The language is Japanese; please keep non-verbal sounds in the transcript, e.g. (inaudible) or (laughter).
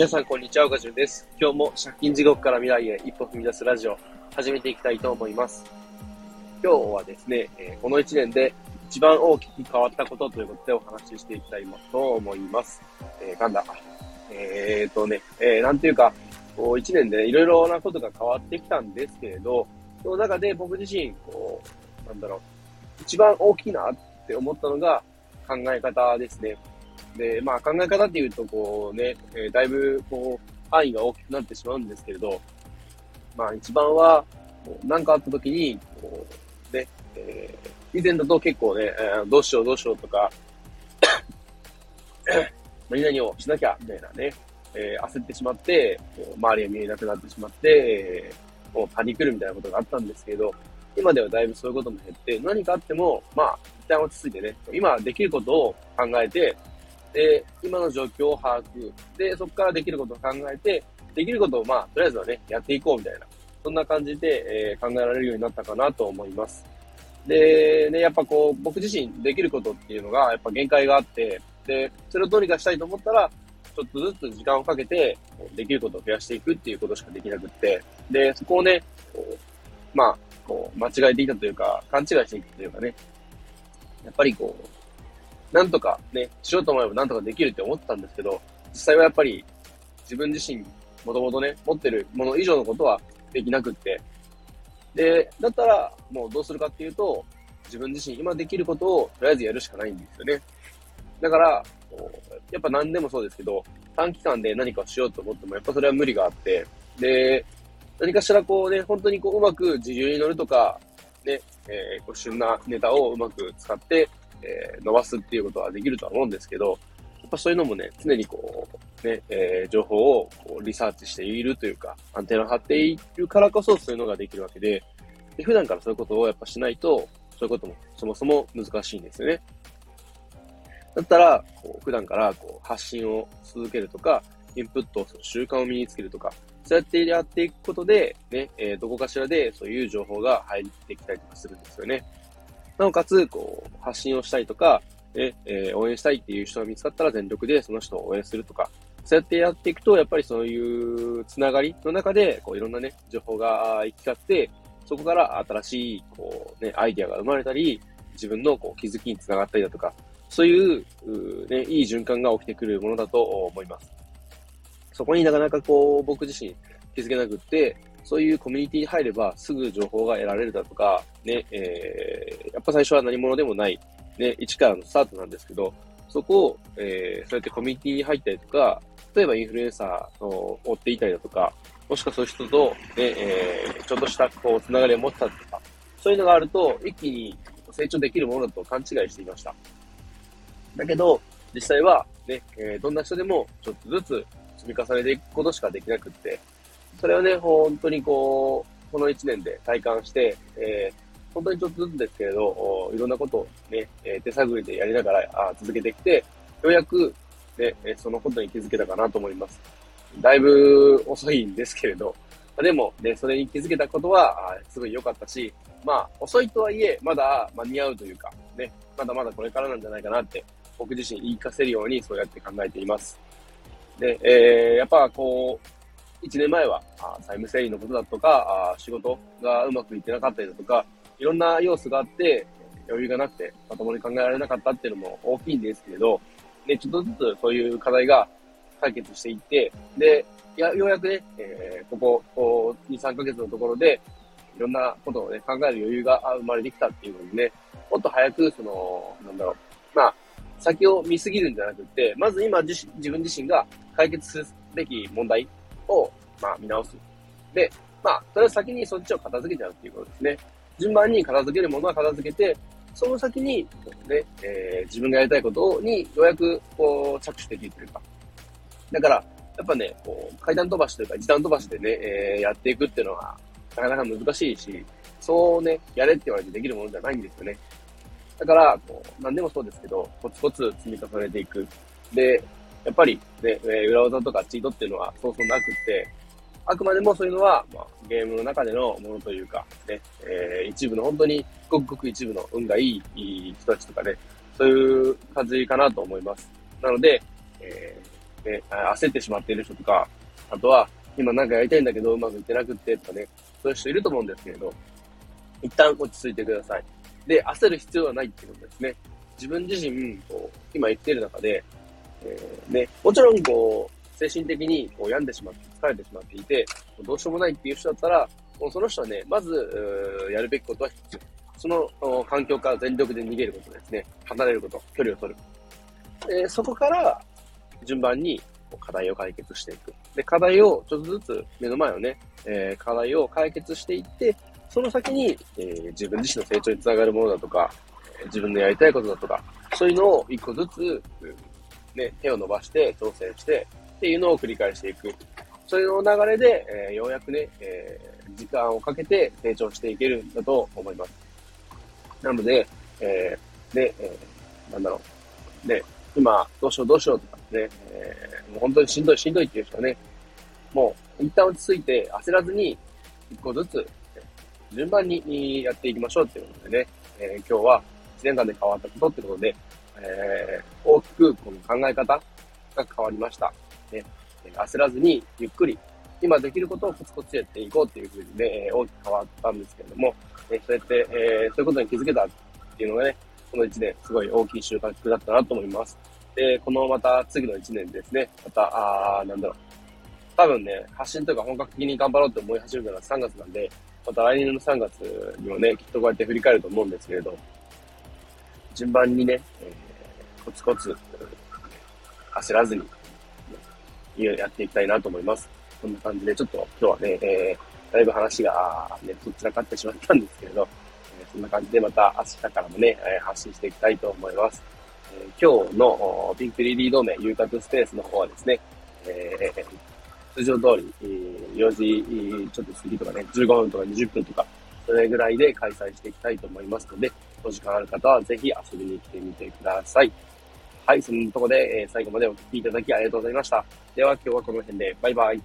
皆さん、こんにちは。岡潤です。今日も借金地獄から未来へ一歩踏み出すラジオ、始めていきたいと思います。今日はですね、えこの1年で一番大きく変わったことということでお話ししていきたいと思います。えー、なんだ？えー、とね、えー、なんていうか、こう1年でいろいろなことが変わってきたんですけれど、その中で僕自身、こう、なんだろう、一番大きいなって思ったのが考え方ですね。で、まあ考え方っていうと、こうね、えー、だいぶ、こう、範囲が大きくなってしまうんですけれど、まあ一番は、何かあった時に、こう、ね、えー、以前だと結構ね、えー、どうしようどうしようとか (coughs) 何々をしなきゃ、みたいなね、えー、焦ってしまって、こう周りが見えなくなってしまって、えー、もうパニクるみたいなことがあったんですけど、今ではだいぶそういうことも減って、何かあっても、まあ、一旦落ち着いてね、今できることを考えて、で、今の状況を把握。で、そこからできることを考えて、できることをまあ、とりあえずはね、やっていこうみたいな。そんな感じで、えー、考えられるようになったかなと思います。で、ね、やっぱこう、僕自身できることっていうのが、やっぱ限界があって、で、それをどうにかしたいと思ったら、ちょっとずつ時間をかけて、できることを増やしていくっていうことしかできなくって、で、そこをね、こうまあ、こう、間違えていたというか、勘違いしていたというかね、やっぱりこう、なんとかね、しようと思えばなんとかできるって思ってたんですけど、実際はやっぱり自分自身、もともとね、持ってるもの以上のことはできなくって。で、だったらもうどうするかっていうと、自分自身今できることをとりあえずやるしかないんですよね。だから、やっぱ何でもそうですけど、短期間で何かをしようと思っても、やっぱそれは無理があって、で、何かしらこうね、本当にこううまく自由に乗るとか、ね、えー、こう旬なネタをうまく使って、えー、伸ばすっていうことはできるとは思うんですけど、やっぱそういうのもね、常にこう、ね、えー、情報をこうリサーチしているというか、アンテナを張っているからこそそういうのができるわけで、で普段からそういうことをやっぱしないと、そういうこともそもそも難しいんですよね。だったら、こう普段からこう発信を続けるとか、インプットをする習慣を身につけるとか、そうやってやっていくことで、ね、えー、どこかしらでそういう情報が入ってきたりとかするんですよね。なおかつ、こう、発信をしたいとか、ね、えー、応援したいっていう人が見つかったら全力でその人を応援するとか、そうやってやっていくと、やっぱりそういうつながりの中で、こう、いろんなね、情報が行き交って、そこから新しい、こう、ね、アイデアが生まれたり、自分のこう気づきにつながったりだとか、そういう、うね、いい循環が起きてくるものだと思います。そこになかなかこう、僕自身気づけなくって、そういうコミュニティに入ればすぐ情報が得られるだとか、ね、えー、やっぱ最初は何者でもない、ね、一からのスタートなんですけど、そこを、えー、そうやってコミュニティに入ったりとか、例えばインフルエンサーを追っていたりだとか、もしくはそういう人と、ね、えー、ちょっとした、こう、つながりを持ったりとか、そういうのがあると、一気に成長できるものだと勘違いしていました。だけど、実際は、ね、えー、どんな人でも、ちょっとずつ積み重ねていくことしかできなくって、それをね、本当にこう、この1年で体感して、えー、本当にちょっとずつですけれど、いろんなことをね、え手探りでやりながらあ続けてきて、ようやく、ね、そのことに気づけたかなと思います。だいぶ遅いんですけれど、でもね、それに気づけたことは、すごい良かったし、まあ、遅いとはいえ、まだ間に合うというか、ね、まだまだこれからなんじゃないかなって、僕自身言い聞かせるようにそうやって考えています。で、えー、やっぱこう、1年前は、あ債務整理のことだとか、あ仕事がうまくいってなかったりだとか、いろんな要素があって、余裕がなくて、まともに考えられなかったっていうのも大きいんですけれど、で、ちょっとずつそういう課題が解決していって、で、やようやくね、えー、ここ、こう、2、3ヶ月のところで、いろんなことをね、考える余裕が生まれてきたっていうのにね、もっと早く、その、なんだろう、まあ、先を見すぎるんじゃなくて、まず今自自分自身が解決すべき問題を、まあ、見直す。で、まあ、それは先にそっちを片付けちゃうっていうことですね。順番に片付けるものは片付けて、その先に、ね、えー、自分がやりたいことにようやく、こう、着手できるというか。だから、やっぱね、こう、階段飛ばしというか、時短飛ばしでね、えー、やっていくっていうのは、なかなか難しいし、そうね、やれって言われてできるものじゃないんですよね。だから、こう、何でもそうですけど、コツコツ積み重ねていく。で、やっぱりね、え裏技とかチートっていうのはそうそうなくって、あくまでもそういうのは、まあ、ゲームの中でのものというか、ね、えー、一部の本当にごくごく一部の運がいい人たちとかね、そういう感じかなと思います。なので、えね、焦ってしまっている人とか、あとは、今なんかやりたいんだけどうまくいってなくってとかね、そういう人いると思うんですけれど、一旦落ち着いてください。で、焦る必要はないっていうことですね。自分自身、こう、今言ってる中で、えー、ね、もちろんこう、精神的にこう病んでしまって、疲れてしまっていて、どうしようもないっていう人だったら、もうその人はね、まず、やるべきことは必要。その環境から全力で逃げることですね。離れること、距離を取る。え、そこから、順番に課題を解決していく。で、課題をちょっとずつ目の前をね、えー、課題を解決していって、その先に、えー、自分自身の成長につながるものだとか、自分のやりたいことだとか、そういうのを一個ずつ、ね、手を伸ばして挑戦してっていうのを繰り返していく。そういうの流れで、えー、ようやくね、えー、時間をかけて成長していけるんだと思います。なので、えー、で、えー、なんだろう。で、今、どうしようどうしようとかね、えー、もう本当にしんどいしんどいっていう人はね、もう一旦落ち着いて焦らずに一個ずつ順番にやっていきましょうっていうことでね、えー、今日は1年間で変わったことってことで、えー、大きくこの考え方が変わりました。ね、焦らずにゆっくり今できることをコツコツやっていこうっていうふうにね、大きく変わったんですけれども、えそうやって、えー、そういうことに気づけたっていうのがね、この1年すごい大きい収穫だったなと思います。で、このまた次の1年ですね、また、あーなんだろう、多分ね、発信とか本格的に頑張ろうって思い始めたのは3月なんで、また来年の3月にもね、きっとこうやって振り返ると思うんですけれど、順番にね、えー、コツコツ、焦らずに、やっていきたいなと思います。こんな感じで、ちょっと今日はね、えー、だいぶ話が、ね、どちらかってしまったんですけれど、えー、そんな感じでまた明日からもね、えー、発信していきたいと思います。えー、今日のピンクリリード名、遊郭スペースの方はですね、えー、通常通り、4時ちょっと過ぎとかね、15分とか20分とか、それぐらいで開催していきたいと思いますので、お時間ある方はぜひ遊びに来てみてください。はい、そんなとこで、え、最後までお聴きいただきありがとうございました。では今日はこの辺で、バイバイ。